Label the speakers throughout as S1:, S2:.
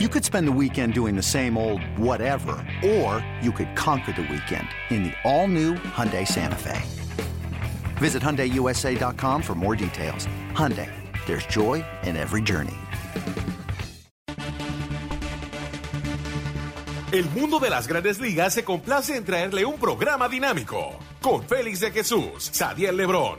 S1: You could spend the weekend doing the same old whatever, or you could conquer the weekend in the all-new Hyundai Santa Fe. Visit HyundaiUSA.com for more details. Hyundai, there's joy in every journey.
S2: El mundo de las grandes ligas se complace en traerle un programa dinámico con Félix de Jesús, Sadiel Lebrón,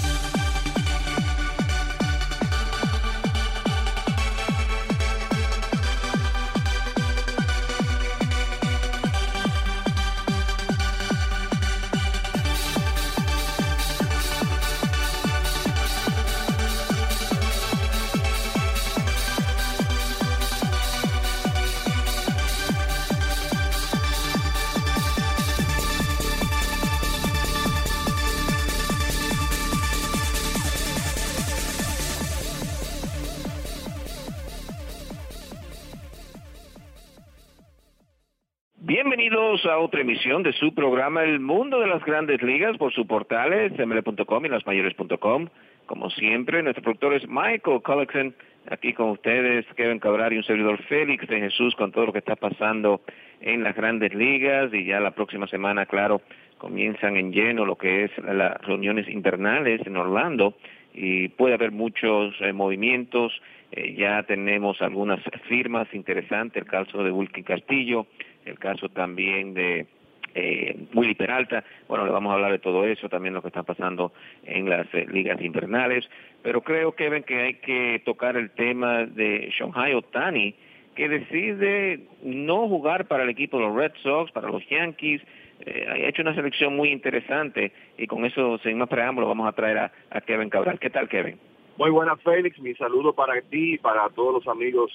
S3: Bienvenidos a otra emisión de su programa El Mundo de las Grandes Ligas por sus portales ml.com y lasmayores.com. Como siempre, nuestro productor es Michael Collection, aquí con ustedes, Kevin Cabral y un servidor Félix de Jesús con todo lo que está pasando en las Grandes Ligas y ya la próxima semana, claro, comienzan en lleno lo que es las reuniones invernales en Orlando y puede haber muchos eh, movimientos. Eh, ya tenemos algunas firmas interesantes, el caso de Wilkin Castillo, el caso también de eh, Willy Peralta. Bueno, le vamos a hablar de todo eso, también lo que está pasando en las eh, ligas invernales. Pero creo, Kevin, que hay que tocar el tema de Shanghai Otani, que decide no jugar para el equipo de los Red Sox, para los Yankees. Eh, ha hecho una selección muy interesante y con eso, sin más preámbulo, vamos a traer a, a Kevin Cabral. ¿Qué tal, Kevin?
S4: Muy buenas, Félix. Mi saludo para ti y para todos los amigos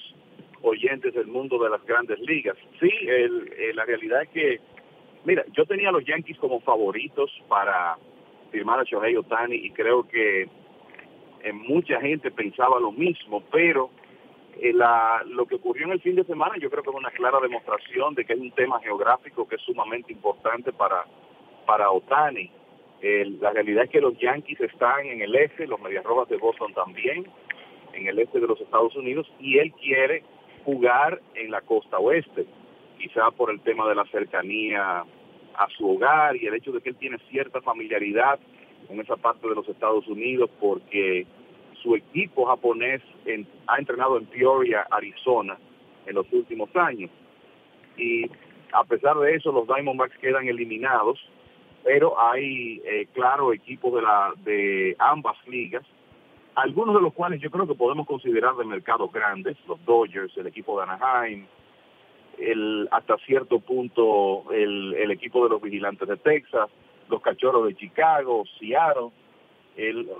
S4: oyentes del mundo de las grandes ligas. Sí, el, eh, la realidad es que, mira, yo tenía los Yankees como favoritos para firmar a Shohei Otani y creo que eh, mucha gente pensaba lo mismo, pero eh, la, lo que ocurrió en el fin de semana yo creo que es una clara demostración de que es un tema geográfico que es sumamente importante para, para Otani. la realidad es que los Yankees están en el este, los Medias Rojas de Boston también, en el este de los Estados Unidos, y él quiere jugar en la costa oeste, quizá por el tema de la cercanía a su hogar y el hecho de que él tiene cierta familiaridad con esa parte de los Estados Unidos porque su equipo japonés ha entrenado en Peoria, Arizona, en los últimos años. Y a pesar de eso, los Diamondbacks quedan eliminados, pero hay, eh, claro, equipos de, la, de ambas ligas algunos de los cuales yo creo que podemos considerar de mercados grandes, los Dodgers, el equipo de Anaheim, el, hasta cierto punto el, el equipo de los vigilantes de Texas, los cachorros de Chicago, Seattle,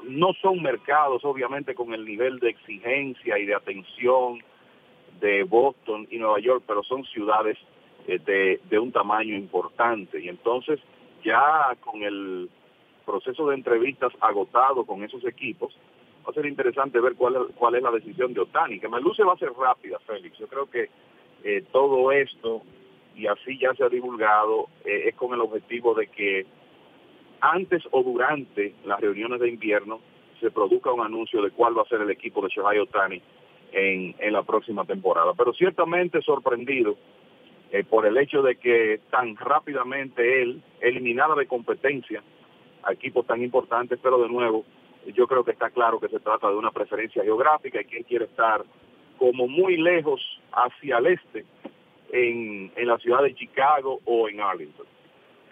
S4: no son mercados obviamente con el nivel de exigencia y de atención de Boston y Nueva York, pero son ciudades eh, de, de un tamaño importante. Y entonces ya con el proceso de entrevistas agotado con esos equipos, va a ser interesante ver cuál cuál es la decisión de Otani, que me luce va a ser rápida, Félix. Yo creo que eh, todo esto, y así ya se ha divulgado, eh, es con el objetivo de que antes o durante las reuniones de invierno se produzca un anuncio de cuál va a ser el equipo de Shohei Otani en, en la próxima temporada. Pero ciertamente sorprendido eh, por el hecho de que tan rápidamente él eliminara de competencia a equipos tan importantes, pero de nuevo yo creo que está claro que se trata de una preferencia geográfica y quien quiere estar como muy lejos hacia el este en, en la ciudad de Chicago o en Arlington.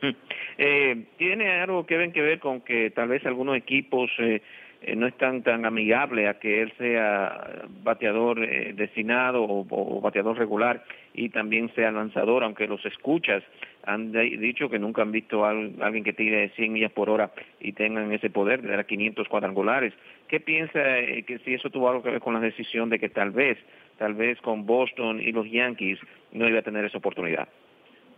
S3: Hmm. Eh, ¿Tiene algo que que ver con que tal vez algunos equipos eh, eh, no están tan amigables a que él sea bateador eh, destinado o, bateador regular y también sea lanzador, aunque los escuchas han dicho que nunca han visto a alguien que tire 100 millas por hora y tengan ese poder de dar 500 cuadrangulares. ¿Qué piensa eh, que si eso tuvo algo que ver con la decisión de que tal vez, tal vez con Boston y los Yankees no iba a tener esa oportunidad?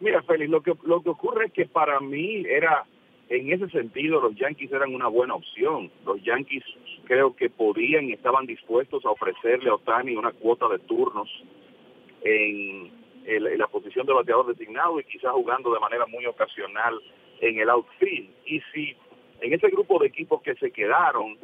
S4: Mira, Félix, lo que, lo que ocurre es que para mí era, en ese sentido, los Yankees eran una buena opción. Los Yankees creo que podían y estaban dispuestos a ofrecerle a Otani una cuota de turnos en, la posición de bateador designado y quizás jugando de manera muy ocasional en el outfield. Y si en ese grupo de equipos que se quedaron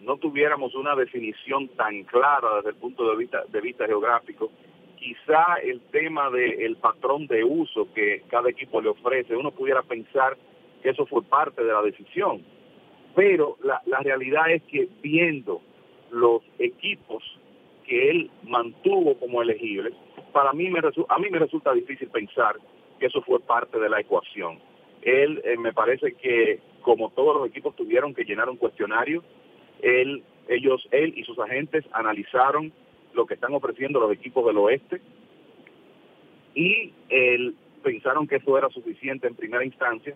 S4: no tuviéramos una definición tan clara desde el punto de vista, de vista geográfico, quizá el tema del patrón de uso que cada equipo le ofrece, uno pudiera pensar que eso fue parte de la decisión. Pero la, la realidad es que viendo los equipos que él mantuvo como elegibles, para mí me a mí me resulta difícil pensar que eso fue parte de la ecuación. Él eh, me parece que como todos los equipos tuvieron que llenar un cuestionario, él, ellos, él y sus agentes analizaron lo que están ofreciendo los equipos del oeste y él, pensaron que eso era suficiente en primera instancia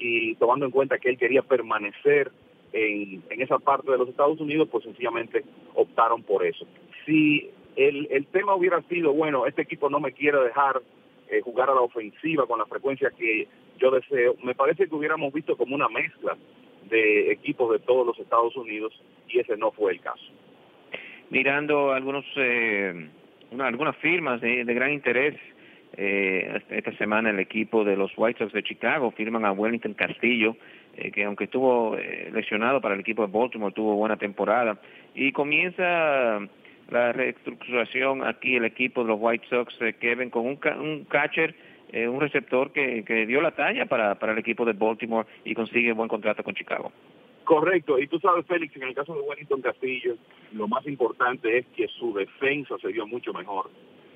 S4: y tomando en cuenta que él quería permanecer en, en esa parte de los Estados Unidos, pues sencillamente optaron por eso. Si el, el tema hubiera sido, bueno, este equipo no me quiere dejar eh, jugar a la ofensiva con la frecuencia que yo deseo, me parece que hubiéramos visto como una mezcla de equipos de todos los Estados Unidos y ese no fue el caso.
S3: Mirando algunos eh, algunas firmas de, de gran interés eh, esta semana el equipo de los White Sox de Chicago firman a Wellington Castillo, eh, que aunque estuvo eh, lesionado para el equipo de Baltimore, tuvo buena temporada. Y comienza la reestructuración aquí el equipo de los White Sox, Kevin, con un, un catcher, un receptor que, que dio la talla para, para el equipo de Baltimore y consigue buen contrato con Chicago.
S4: Correcto, y tú sabes, Félix, en el caso de Wellington Castillo, lo más importante es que su defensa se dio mucho mejor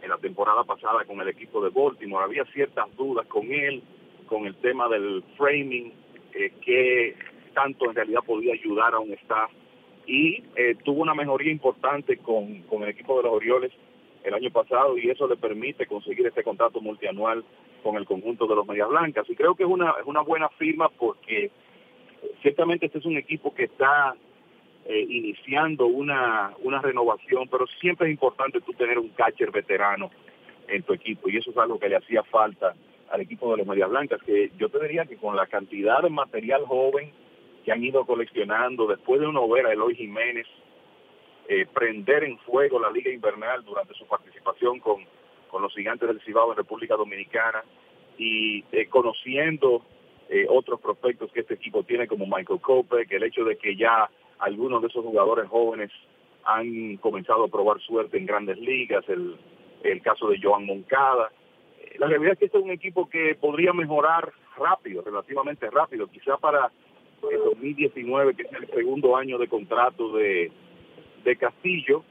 S4: en la temporada pasada con el equipo de Baltimore. Había ciertas dudas con él, con el tema del framing, eh, que tanto en realidad podía ayudar a un staff. Y eh, tuvo una mejoría importante con, con el equipo de los Orioles el año pasado y eso le permite conseguir este contrato multianual con el conjunto de los Medias Blancas. Y creo que es una, es una buena firma porque ciertamente este es un equipo que está eh, iniciando una, una renovación, pero siempre es importante tú tener un catcher veterano en tu equipo y eso es algo que le hacía falta al equipo de los Medias Blancas, que yo te diría que con la cantidad de material joven que han ido coleccionando, después de uno ver a Eloy Jiménez eh, prender en fuego la Liga Invernal durante su participación con, con los gigantes del Cibao en República Dominicana y eh, conociendo otros prospectos que este equipo tiene como Michael Cope, que el hecho de que ya algunos de esos jugadores jóvenes han comenzado a probar suerte en grandes ligas, el, el caso de Joan Moncada. Eh, la realidad es que este es un equipo que podría mejorar rápido, relativamente rápido, quizá para el 2019, que es el segundo año de contrato de, de Castillo,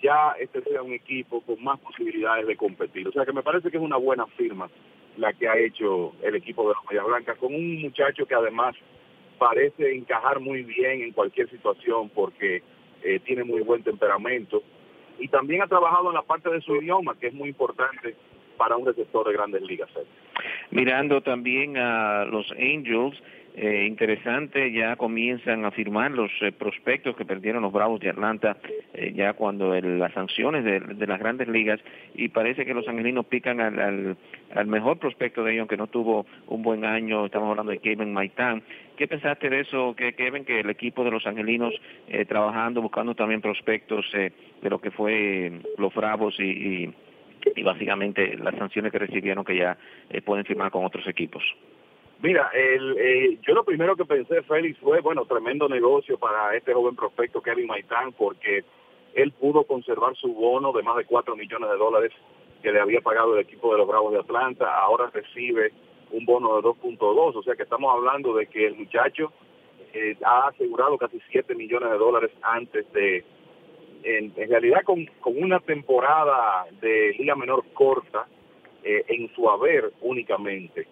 S4: ya este sea un equipo con más posibilidades de competir. O sea que me parece que es una buena firma la que ha hecho el equipo de los Medias Blancas, con un muchacho que además parece encajar muy bien en cualquier situación porque eh, tiene muy buen temperamento y también ha trabajado en la parte de su idioma, que es muy importante para un receptor de grandes ligas.
S3: Mirando también a los Angels, eh, interesante, ya comienzan a firmar los eh, prospectos que perdieron los Bravos de Atlanta eh, ya cuando las sanciones de, las grandes ligas y parece que los angelinos pican al, al, mejor prospecto de ellos, que no tuvo un buen año, estamos hablando de Kevin Maitán. ¿Qué pensaste de eso, que Kevin, que el equipo de los angelinos trabajando, buscando también prospectos de lo que fue los Bravos y, y, básicamente las sanciones que recibieron que ya pueden firmar con otros equipos?
S4: Mira, el, eh, yo lo primero que pensé, Félix, fue, bueno, tremendo negocio para este joven prospecto Kevin Maitán, porque él pudo conservar su bono de más de 4 millones de dólares que le había pagado el equipo de los Bravos de Atlanta, ahora recibe un bono de 2.2, o sea que estamos hablando de que el muchacho eh, ha asegurado casi 7 millones de dólares antes de, en, realidad con, con, una temporada de liga menor corta, eh, en su haber únicamente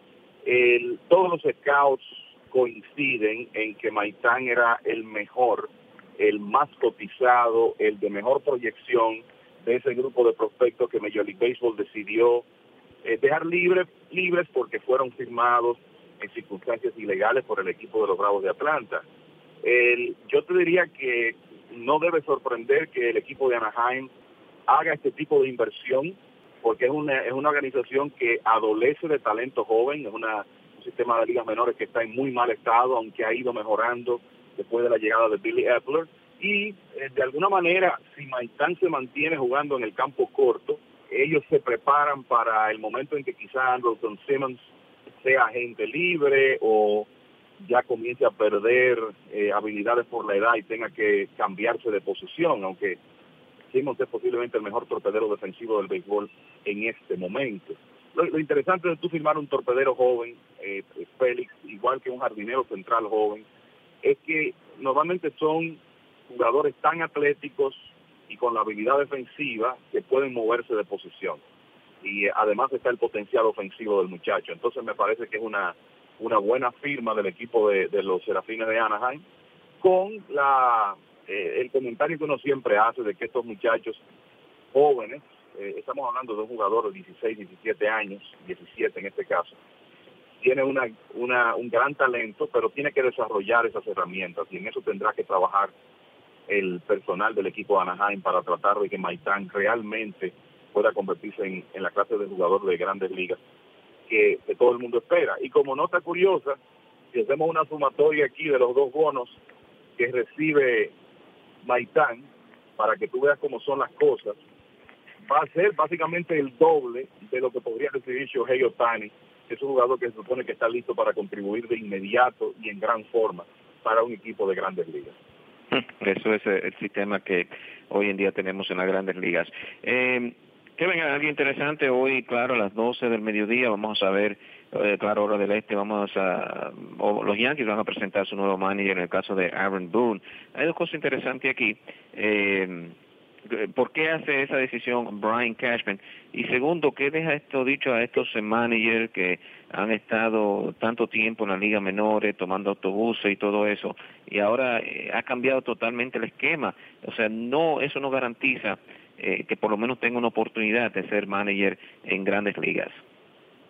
S4: el, todos los scouts coinciden en que Maitán era el mejor, el más cotizado, el de mejor proyección de ese grupo de prospectos que Major League Baseball decidió eh, dejar libres libres porque fueron firmados en circunstancias ilegales por el equipo de los Bravos de Atlanta. El, yo te diría que no debe sorprender que el equipo de Anaheim haga este tipo de inversión porque es una, es una organización que adolece de talento joven, es una, un sistema de ligas menores que está en muy mal estado, aunque ha ido mejorando después de la llegada de Billy Epler. Y eh, de alguna manera, si Maitán se mantiene jugando en el campo corto, ellos se preparan para el momento en que quizá Andrelton Simmons sea agente libre o ya comience a perder eh, habilidades por la edad y tenga que cambiarse de posición, aunque Simmons es posiblemente el mejor torpedero defensivo del béisbol en este momento. Lo, interesante de tú firmar un torpedero joven, eh, Félix, igual que un jardinero central joven, es que normalmente son jugadores tan atléticos y con la habilidad defensiva que pueden moverse de posición. Y eh, además está el potencial ofensivo del muchacho. Entonces me parece que es una, una buena firma del equipo de, los Serafines de Anaheim con la, eh, el comentario que uno siempre hace de que estos muchachos jóvenes, eh, estamos hablando de un jugador de 16, 17 años, 17 en este caso, tiene una, una, un gran talento, pero tiene que desarrollar esas herramientas y en eso tendrá que trabajar el personal del equipo de Anaheim para tratar de que Maitán realmente pueda convertirse en, la clase de jugador de grandes ligas que, todo el mundo espera. Y como nota curiosa, si hacemos una sumatoria aquí de los dos bonos que recibe Maitán, para que tú veas cómo son las cosas, va a ser básicamente el doble de lo que podría recibir Shohei Otani, que es un jugador que se supone que está listo para contribuir de inmediato y en gran forma para un equipo de grandes ligas.
S3: Eso es eh, el sistema que hoy en día tenemos en las grandes ligas. Eh, venga algo interesante hoy, claro, a las 12 del mediodía vamos a ver, claro, hora del este, vamos a, los Yankees van a presentar su nuevo manager en el caso de Aaron Boone. Hay dos cosas interesantes aquí. Eh, ¿Por qué hace esa decisión Brian Cashman? Y segundo, ¿qué deja esto dicho a estos managers que han estado tanto tiempo en la liga menores, tomando autobuses y todo eso, y ahora eh, ha cambiado totalmente el esquema? O sea, no, eso no garantiza eh, que por lo menos tenga una oportunidad de ser manager en grandes ligas.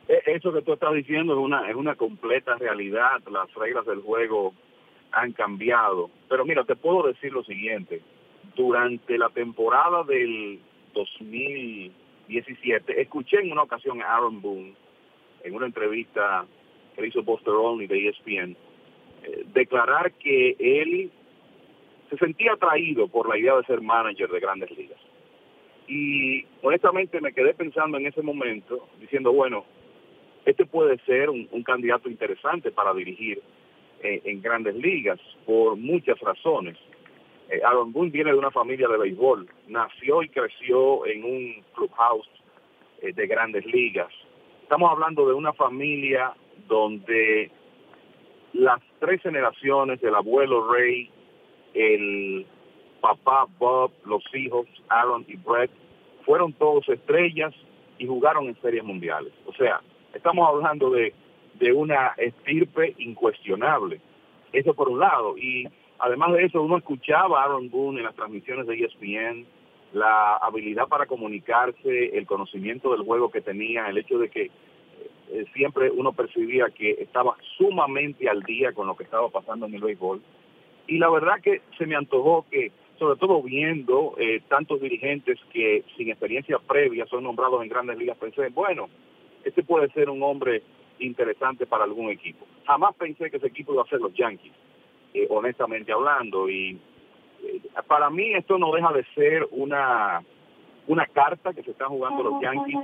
S4: E, eso que tú estás diciendo es una, es una completa realidad, las reglas del juego han cambiado. Pero mira, te puedo decir lo siguiente, durante la temporada del 2017, escuché en una ocasión a Aaron Boone, en una entrevista que hizo Buster Only de ESPN, eh, declarar que él se sentía atraído por la idea de ser manager de grandes ligas. Y honestamente me quedé pensando en ese momento, diciendo, bueno, este puede ser un, candidato interesante para dirigir en grandes ligas por muchas razones. Eh, Aaron Boone viene de una familia de béisbol, nació y creció en un clubhouse eh, de grandes ligas. Estamos hablando de una familia donde las tres generaciones del abuelo Ray, el papá Bob, los hijos Aaron y Brett, fueron todos estrellas y jugaron en series mundiales. O sea, estamos hablando de, de una estirpe incuestionable. Eso por un lado. Y Además de eso, uno escuchaba a Aaron Boone en las transmisiones de ESPN, la habilidad para comunicarse, el conocimiento del juego que tenía, el hecho de que eh, siempre uno percibía que estaba sumamente al día con lo que estaba pasando en el béisbol. Y la verdad que se me antojó que, sobre todo viendo eh, tantos dirigentes que sin experiencia previa son nombrados en grandes ligas, pensé, bueno, este puede ser un hombre interesante para algún equipo. Jamás pensé que ese equipo iba a ser los Yankees eh, honestamente hablando. Y eh, para mí esto no deja de ser una, una carta que se están jugando los Yankees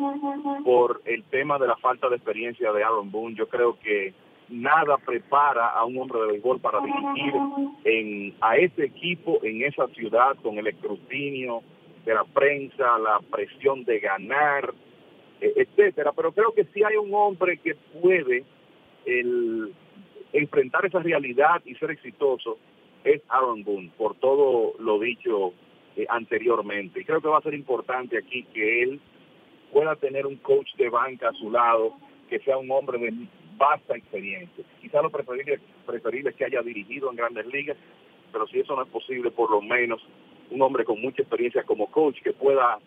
S4: por el tema de la falta de experiencia de Aaron Boone. Yo creo que nada prepara a un hombre de béisbol para dirigir en, a ese equipo en esa ciudad con el escrutinio de la prensa, la presión de ganar, etcétera. Pero creo que si hay un hombre que puede enfrentar esa realidad y ser exitoso es Aaron Boone, por todo lo dicho eh, anteriormente. Y creo que va a ser importante aquí que él pueda tener un coach de banca a su lado, que sea un hombre de vasta experiencia. Quizá lo preferible, preferible es que haya dirigido en grandes ligas, pero si eso no es posible, por lo menos un hombre con mucha experiencia como coach que pueda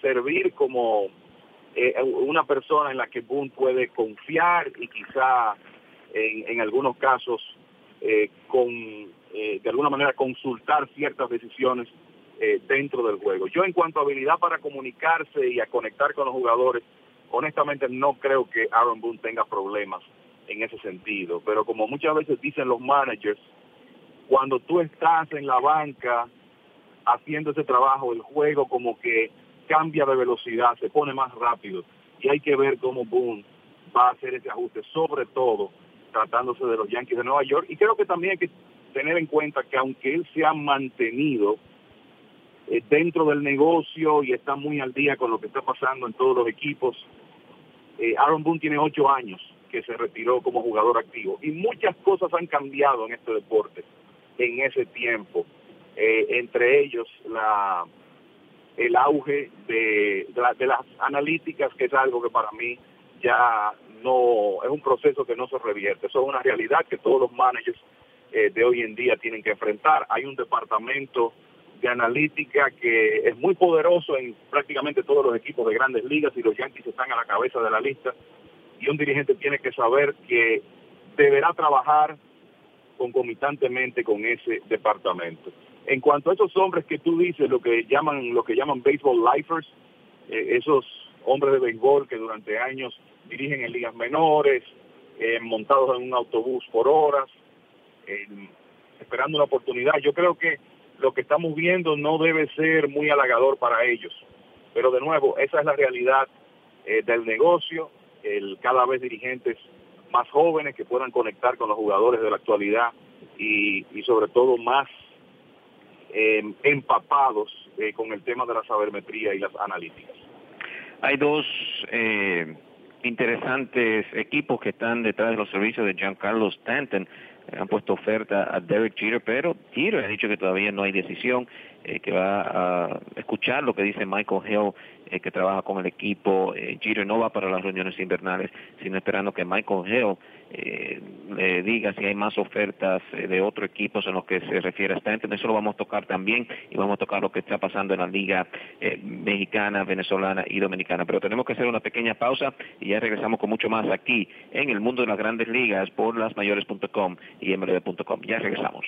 S4: servir como eh, una persona en la que Boone puede confiar y quizá en, algunos casos eh, con eh, de alguna manera consultar ciertas decisiones eh, dentro del juego. Yo en cuanto a habilidad para comunicarse y a conectar con los jugadores, honestamente no creo que Aaron Boone tenga problemas en ese sentido, pero como muchas veces dicen los managers, cuando tú estás en la banca haciendo ese trabajo, el juego como que cambia de velocidad, se pone más rápido y hay que ver cómo Boone va a hacer ese ajuste, sobre todo tratándose de los Yankees de Nueva York. Y creo que también hay que tener en cuenta que aunque él se ha mantenido eh, dentro del negocio y está muy al día con lo que está pasando en todos los equipos, eh, Aaron Boone tiene ocho años que se retiró como jugador activo y muchas cosas han cambiado en este deporte en ese tiempo. Eh, entre ellos la el auge de, de, las analíticas, que es algo que para mí ya no es un proceso que no se revierte. Eso es una realidad que todos los managers eh, de hoy en día tienen que enfrentar. Hay un departamento de analítica que es muy poderoso en prácticamente todos los equipos de grandes ligas y los Yankees están a la cabeza de la lista. Y un dirigente tiene que saber que deberá trabajar concomitantemente con ese departamento. En cuanto a esos hombres que tú dices, lo que llaman, lo que llaman baseball lifers, eh, esos hombres de béisbol que durante años dirigen en ligas menores, eh, montados en un autobús por horas, esperando una oportunidad. Yo creo que lo que estamos viendo no debe ser muy halagador para ellos. Pero de nuevo, esa es la realidad eh, del negocio, el cada vez dirigentes más jóvenes que puedan conectar con los jugadores de la actualidad y, sobre todo más eh, empapados con el tema de la sabermetría y las analíticas.
S3: Hay dos eh, interesantes equipos que están detrás de los servicios de Giancarlo Stanton. Han puesto oferta a Derek Jeter, pero Jeter ha dicho que todavía no hay decisión, eh, que va a escuchar lo que dice Michael Hill, eh, que trabaja con el equipo. Jeter no va para las reuniones invernales, sino esperando que Michael Hill eh, le diga si hay más ofertas eh, de otros equipos en los que se refiere a Stanton. Eso lo vamos a tocar también y vamos a tocar lo que está pasando en la liga eh, mexicana, venezolana y dominicana. Pero tenemos que hacer una pequeña pausa y ya regresamos con mucho más aquí en el mundo de las grandes ligas por lasmayores.com y mlb.com. Ya regresamos.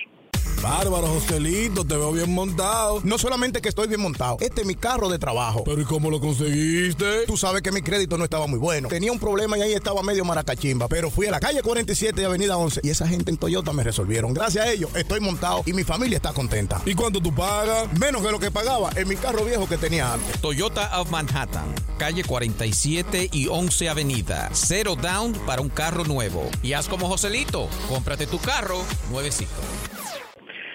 S5: Bárbaro, Joselito, te veo bien montado.
S6: No solamente que estoy bien montado, este es mi carro de trabajo.
S5: Pero ¿y cómo lo conseguiste?
S6: Tú sabes que mi crédito no estaba muy bueno. Tenía un problema y ahí estaba medio maracachimba. Pero fui a la calle 47 y Avenida 11 y esa gente en Toyota me resolvieron. Gracias a ellos estoy montado y mi familia está contenta.
S5: ¿Y cuánto tú pagas?
S6: Menos que lo que pagaba en mi carro viejo que tenía antes.
S7: Toyota of Manhattan, calle 47 y 11 Avenida. Cero down para un carro nuevo. Y haz como Joselito, cómprate tu carro nuevecito.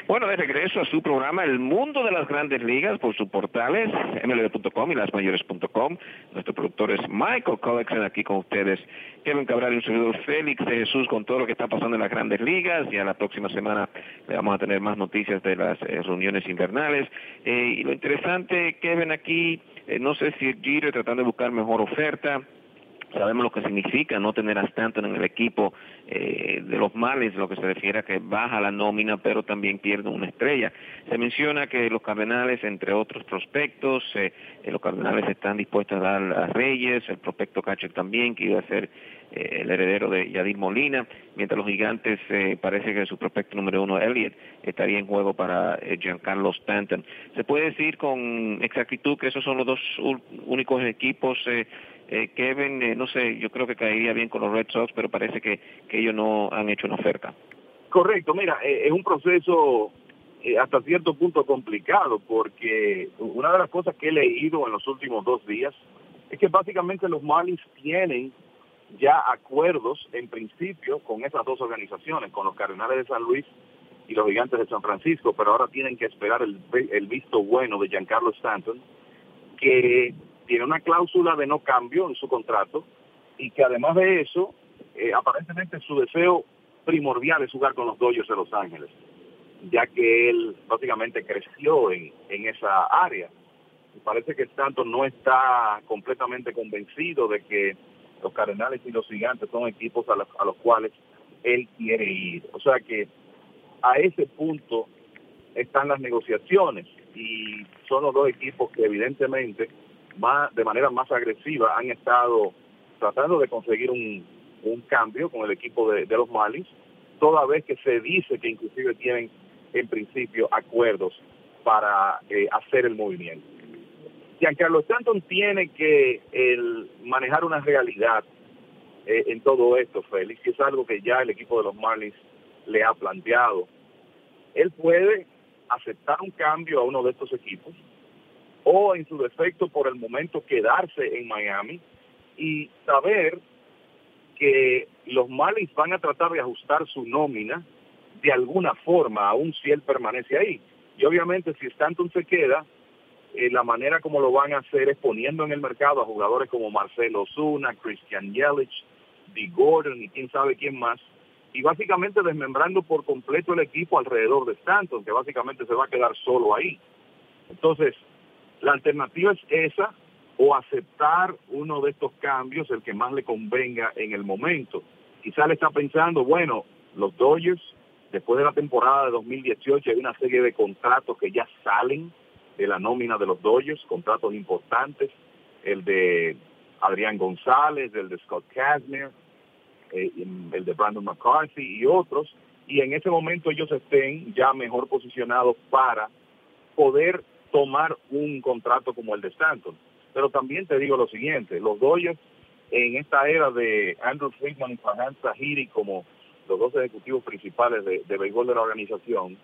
S3: Bueno, de regreso a su programa El Mundo de las Grandes Ligas por sus portales mlb.com y lasmayores.com. Nuestro productor es Michael Collection aquí con ustedes. Kevin Cabral y un servidor Félix de Jesús con todo lo que está pasando en las Grandes Ligas. Ya la próxima semana le vamos a tener más noticias de las eh, reuniones invernales. Eh, y lo interesante, Kevin, aquí, eh, no sé si Giro tratando de buscar mejor oferta sabemos lo que significa no tener a Stanton en el equipo eh, de los males, lo que se refiere a que baja la nómina, pero también pierde una estrella. Se menciona que los Cardenales, entre otros prospectos, eh, eh, los Cardenales están dispuestos a dar a Reyes, el prospecto Catcher también, que iba a ser el heredero de Yadir Molina, mientras los gigantes parece que su prospecto número uno, Elliott, estaría en juego para Giancarlo Stanton. Se puede decir con exactitud que esos son los dos únicos equipos eh, Kevin, eh, no sé, yo creo que caería bien con los Red Sox, pero parece que, que ellos no han hecho una oferta.
S4: Correcto, mira, eh, es un proceso hasta cierto punto complicado, porque una de las cosas que he leído en los últimos dos días es que básicamente los Marlins tienen ya acuerdos en principio con esas dos organizaciones, con los Cardenales de San Luis y los Gigantes de San Francisco, pero ahora tienen que esperar el, el visto bueno de Giancarlo Stanton, que tiene una cláusula de no cambio en su contrato y que además de eso, eh, aparentemente su deseo primordial es jugar con los Dodgers de Los Ángeles, ya que él básicamente creció en, en esa área. Parece que tanto no está completamente convencido de que los Cardenales y los Gigantes son equipos a los, a los cuales él quiere ir. O sea que a ese punto están las negociaciones y son los dos equipos que evidentemente de manera más agresiva han estado tratando de conseguir un, cambio con el equipo de, los Malis, toda vez que se dice que inclusive tienen en principio acuerdos para eh, hacer el movimiento. Giancarlo Stanton tiene que el, manejar una realidad eh, en todo esto, Félix, y es algo que ya el equipo de los Marlins le ha planteado. él puede aceptar un cambio a uno de estos equipos o en su defecto por el momento quedarse en Miami y saber que los Marlins van a tratar de ajustar su nómina de alguna forma, aún si él permanece ahí. Y obviamente si Stanton se queda, eh, la manera como lo van a hacer es poniendo en el mercado a jugadores como Marcelo Zuna, Christian Yelich, D. Gordon y quién sabe quién más, y básicamente desmembrando por completo el equipo alrededor de Stanton, que básicamente se va a quedar solo ahí. Entonces, la alternativa es esa, o aceptar uno de estos cambios, el que más le convenga en el momento. Quizá le está pensando, bueno, los Dodgers, después de la temporada de 2018, hay una serie de contratos que ya salen de la nómina de los Dodgers, contratos importantes, el de Adrián González, el de Scott Kazmir, eh, el de Brandon McCarthy y otros, y en ese momento ellos estén ya mejor posicionados para poder tomar un contrato como el de Stanton. Pero también te digo lo siguiente, los Dodgers en esta era de Andrew Friedman y Farhan Zahiri como los dos ejecutivos principales de, de béisbol de la organización,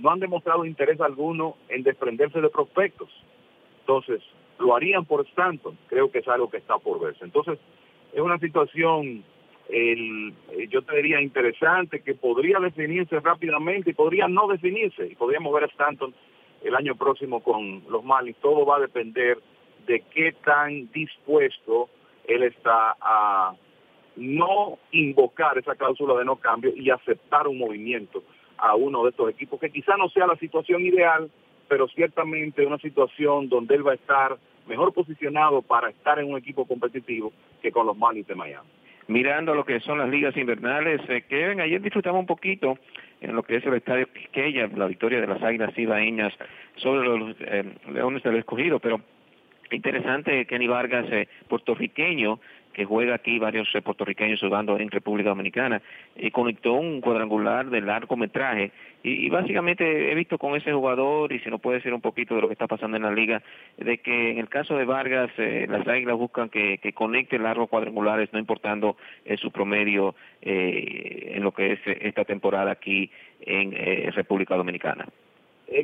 S4: no han demostrado interés alguno en desprenderse de prospectos. Entonces, lo harían por Stanton, creo que es algo que está por verse. Entonces, es una situación, eh, yo te diría, interesante, que podría definirse rápidamente y podría no definirse, y podríamos ver a Stanton el año próximo con los Marlins. Todo va a depender de qué tan dispuesto él está a no invocar esa cláusula de no cambio y aceptar un movimiento a uno de estos equipos, que quizá no sea la situación ideal, pero ciertamente una situación donde él va a estar mejor posicionado para estar en un equipo competitivo que con los Marlins de Miami.
S3: Mirando lo que son las ligas invernales, eh, Kevin, ayer disfrutamos un poquito en lo que es el estadio Quisqueya, la victoria de las Águilas Ibaeñas sobre los eh, Leones del Escogido, pero Interesante, Kenny Vargas, eh, puertorriqueño, que juega aquí varios eh, puertorriqueños jugando en República Dominicana, y conectó un cuadrangular de largometraje. Y, y, básicamente he visto con ese jugador, y si no puede decir un poquito de lo que está pasando en la liga, de que en el caso de Vargas, eh, las águilas buscan que, conecte largos cuadrangulares, no importando eh, su promedio eh, en lo que es esta temporada aquí en República Dominicana.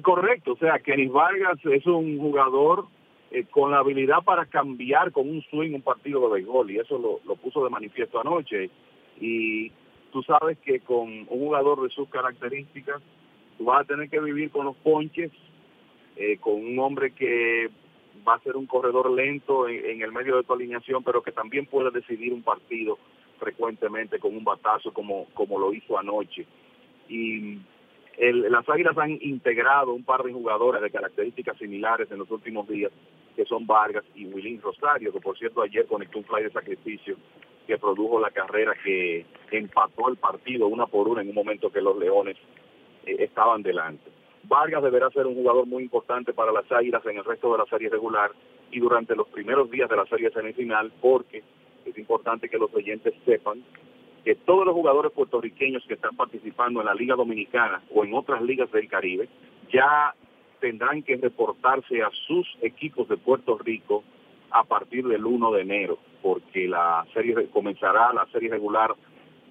S4: correcto, o sea, Kenny Vargas es un jugador eh, con la habilidad para cambiar con un swing un partido de béisbol y eso lo, lo puso de manifiesto anoche. Y tú sabes que con un jugador de sus características tú vas a tener que vivir con los ponches eh, con un hombre que va a ser un corredor lento en, el medio de tu alineación pero que también puede decidir un partido frecuentemente con un batazo como, como lo hizo anoche. Y el, las Águilas han integrado un par de jugadores de características similares en los últimos días, que son Vargas y Willín Rosario, que por cierto ayer conectó un fly de sacrificio que produjo la carrera que empató el partido una por una en un momento que los Leones eh, estaban delante. Vargas deberá ser un jugador muy importante para las Águilas en el resto de la serie regular y durante los primeros días de la serie semifinal, porque es importante que los oyentes sepan que todos los jugadores puertorriqueños que están participando en la Liga Dominicana o en otras ligas del Caribe ya tendrán que reportarse a sus equipos de Puerto Rico a partir del 1 de enero, porque la serie comenzará la serie regular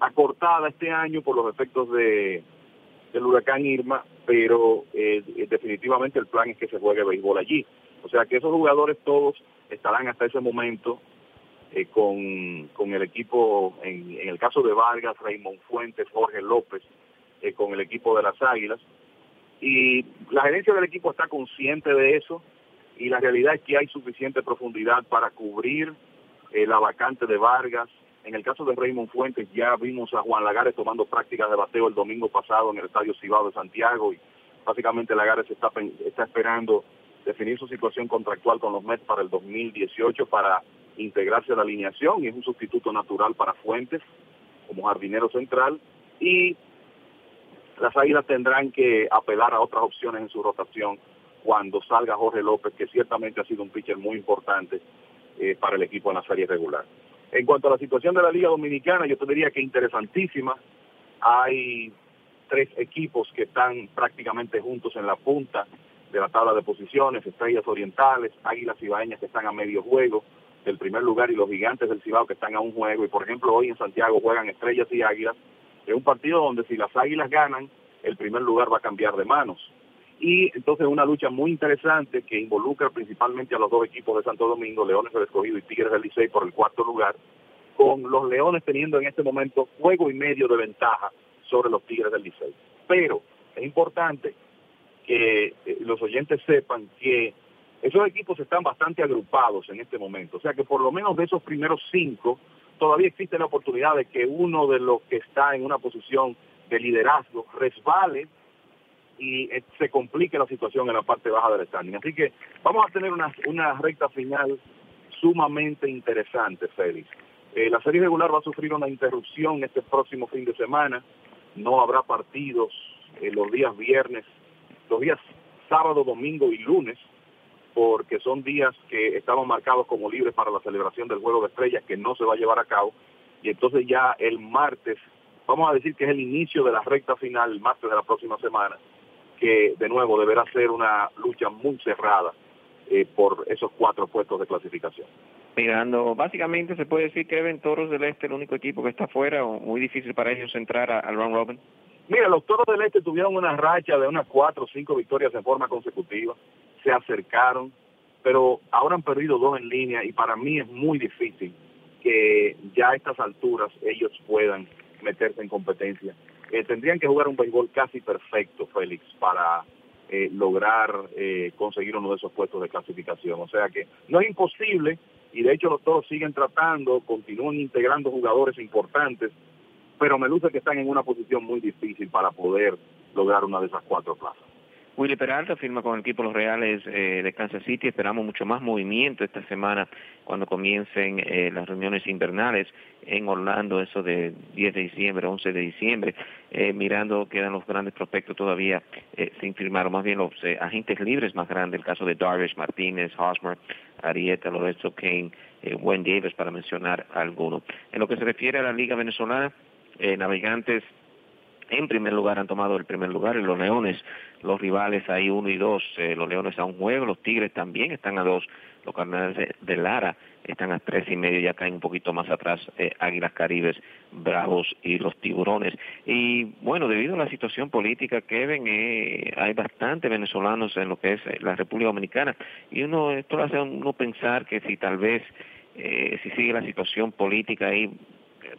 S4: acortada este año por los efectos de del huracán Irma, pero eh, definitivamente el plan es que se juegue béisbol allí. O sea que esos jugadores todos estarán hasta ese momento eh, con, con, el equipo, en, el caso de Vargas, Raymond Fuentes, Jorge López, eh, con el equipo de las Águilas. Y la gerencia del equipo está consciente de eso y la realidad es que hay suficiente profundidad para cubrir eh, la vacante de Vargas. En el caso de Raymond Fuentes ya vimos a Juan Lagares tomando prácticas de bateo el domingo pasado en el Estadio Cibao de Santiago y básicamente Lagares está, está esperando definir su situación contractual con los Mets para el 2018 para integrarse a la alineación y es un sustituto natural para Fuentes como jardinero central y las Águilas tendrán que apelar a otras opciones en su rotación cuando salga Jorge López, que ciertamente ha sido un pitcher muy importante eh, para el equipo en la serie regular. En cuanto a la situación de la Liga Dominicana, yo te diría que interesantísima. Hay tres equipos que están prácticamente juntos en la punta de la tabla de posiciones, Estrellas Orientales, Águilas Ibaeñas que están a medio juego, del primer lugar y los gigantes del Cibao que están a un juego y por ejemplo hoy en Santiago juegan Estrellas y Águilas es un partido donde si las Águilas ganan el primer lugar va a cambiar de manos. Y entonces una lucha muy interesante que involucra principalmente a los dos equipos de Santo Domingo, Leones del Escogido y Tigres del Licey por el cuarto lugar, con los Leones teniendo en este momento juego y medio de ventaja sobre los Tigres del Licey. Pero es importante que eh, los oyentes sepan que esos equipos están bastante agrupados en este momento. O sea que por lo menos de esos primeros cinco, todavía existe la oportunidad de que uno de los que está en una posición de liderazgo resbale y eh, se complique la situación en la parte baja del standing. Así que vamos a tener una, una recta final sumamente interesante, Félix. Eh, la serie regular va a sufrir una interrupción este próximo fin de semana. No habrá partidos eh, los días viernes, los días sábado, domingo y lunes, porque son días que estaban marcados como libres para la celebración del Juego de Estrellas, que no se va a llevar a cabo. Y entonces ya el martes, vamos a decir que es el inicio de la recta final, el martes de la próxima semana, que de nuevo deberá ser una lucha muy cerrada eh, por esos cuatro puestos de clasificación.
S3: Mirando, básicamente se puede decir que Even Toros del Este el único equipo que está afuera, o muy difícil para ellos entrar al round robin.
S4: Mira, los Toros del Este tuvieron una racha de unas cuatro o cinco victorias en forma consecutiva, se acercaron, pero ahora han perdido dos en línea y para mí es muy difícil que ya a estas alturas ellos puedan meterse en competencia. Eh, tendrían que jugar un béisbol casi perfecto, Félix, para eh, lograr eh, conseguir uno de esos puestos de clasificación. O sea que no es imposible y de hecho los toros siguen tratando, continúan integrando jugadores importantes, pero me luce que están en una posición muy difícil para poder lograr una de esas cuatro plazas.
S3: Willy Peralta firma con el equipo Los Reales eh, de Kansas City. Esperamos mucho más movimiento esta semana cuando comiencen eh, las reuniones invernales en Orlando, eso de 10 de diciembre, 11 de diciembre. Eh, mirando, quedan los grandes prospectos todavía sin firmar, más bien los agentes libres más grandes, el caso de Darvish, Martínez, Hosmer, Arieta, Lorenzo Kane, Wayne Davis, para mencionar algunos. En lo que se refiere a la Liga Venezolana, Navegantes en primer lugar han tomado el primer lugar y los Leones, los rivales ahí uno y dos, eh, los Leones a un juego, los Tigres también están a dos, los Cardenales de, Lara están a tres y medio, ya caen un poquito más atrás eh, Águilas Caribes, Bravos y los Tiburones. Y bueno, debido a la situación política, Kevin, eh, hay bastantes venezolanos en lo que es la República Dominicana y uno esto hace a uno pensar que si tal vez si sigue la situación política ahí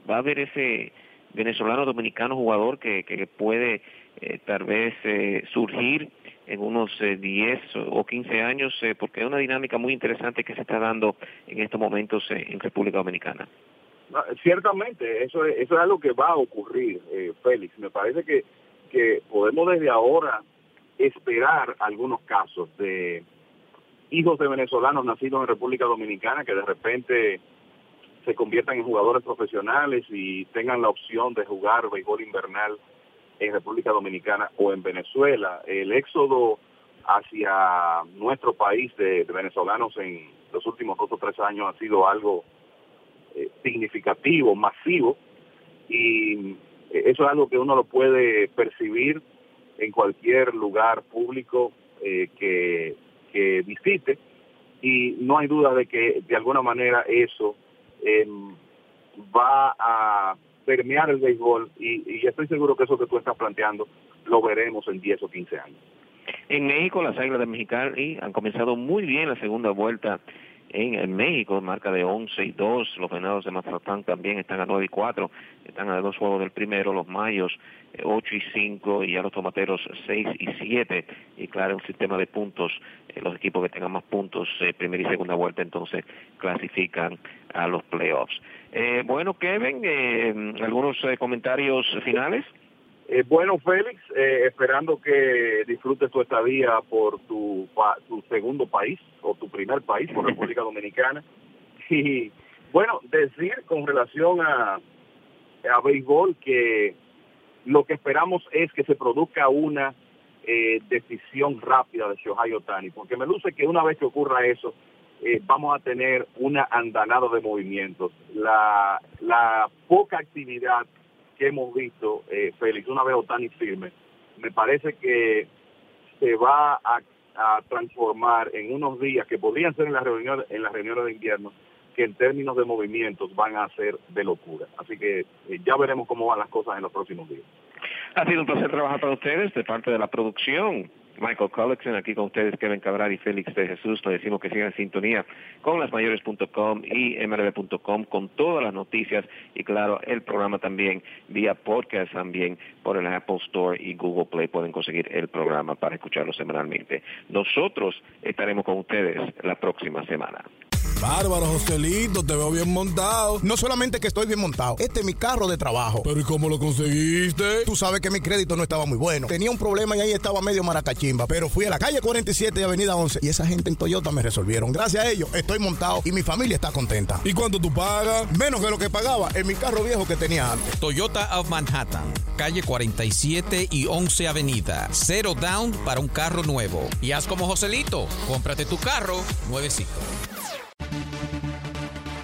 S3: va a haber ese venezolano dominicano jugador que, que puede eh, tal vez eh, surgir en unos 10 eh, o 15 años, porque es una dinámica muy interesante que se está dando en estos momentos en República Dominicana.
S4: Ciertamente, eso es, eso es algo que va a ocurrir, Félix. Me parece que, que podemos desde ahora esperar algunos casos de hijos de venezolanos nacidos en República Dominicana que de repente se conviertan en jugadores profesionales y tengan la opción de jugar béisbol invernal en República Dominicana o en Venezuela. El éxodo hacia nuestro país de, venezolanos en los últimos dos o tres años ha sido algo eh, significativo, masivo, y eso es algo que uno lo puede percibir en cualquier lugar público eh, que, que visite, y no hay duda de que de alguna manera eso va a permear el béisbol y, estoy seguro que eso que tú estás planteando lo veremos en 10 o 15 años.
S3: En México, las Águilas de Mexicali han comenzado muy bien la segunda vuelta en, México, marca de 11 y 2. Los Venados de Mazatlán también están a 9 y 4, están a dos juegos del primero. Los Mayos 8 eh, y 5 y a los Tomateros 6 y 7. Y claro, un sistema de puntos, eh, los equipos que tengan más puntos, eh, primera y segunda vuelta, entonces clasifican a los playoffs. bueno, Kevin, algunos comentarios finales.
S4: Eh, bueno, Félix, eh, esperando que disfrutes tu estadía por tu, tu segundo país o tu primer país, por República Dominicana. Y bueno, decir con relación a, a béisbol que lo que esperamos es que se produzca una eh, decisión rápida de Shohei Otani, porque me luce que una vez que ocurra eso, vamos a tener una andanada de movimientos. La, la poca actividad que hemos visto, eh, Félix, una vez Otani firme, me parece que se va a, transformar en unos días que podrían ser en las reuniones, en las reuniones de invierno, que en términos de movimientos van a ser de locura. Así que eh, ya veremos cómo van las cosas en los próximos días.
S3: Ha sido un placer trabajar para ustedes de parte de la producción. Michael Collexon, aquí con ustedes Kevin Cabral y Félix de Jesús. Nos decimos que sigan en sintonía con lasmayores.com y mrb.com con todas las noticias y claro, el programa también vía podcast también por el Apple Store y Google Play pueden conseguir el programa para escucharlo semanalmente. Nosotros estaremos con ustedes la próxima semana.
S5: Bárbaro, Joselito, te veo bien montado.
S6: No solamente que estoy bien montado, este es mi carro de trabajo.
S5: Pero ¿y cómo lo conseguiste?
S6: Tú sabes que mi crédito no estaba muy bueno. Tenía un problema y ahí estaba medio maracachimba. Pero fui a la calle 47 y avenida 11 y esa gente en Toyota me resolvieron. Gracias a ellos estoy montado y mi familia está contenta.
S5: ¿Y cuánto tú pagas?
S6: Menos de lo que pagaba en mi carro viejo que tenía antes.
S7: Toyota of Manhattan, calle 47 y 11 avenida. Cero down para un carro nuevo. Y haz como Joselito, cómprate tu carro nuevecito.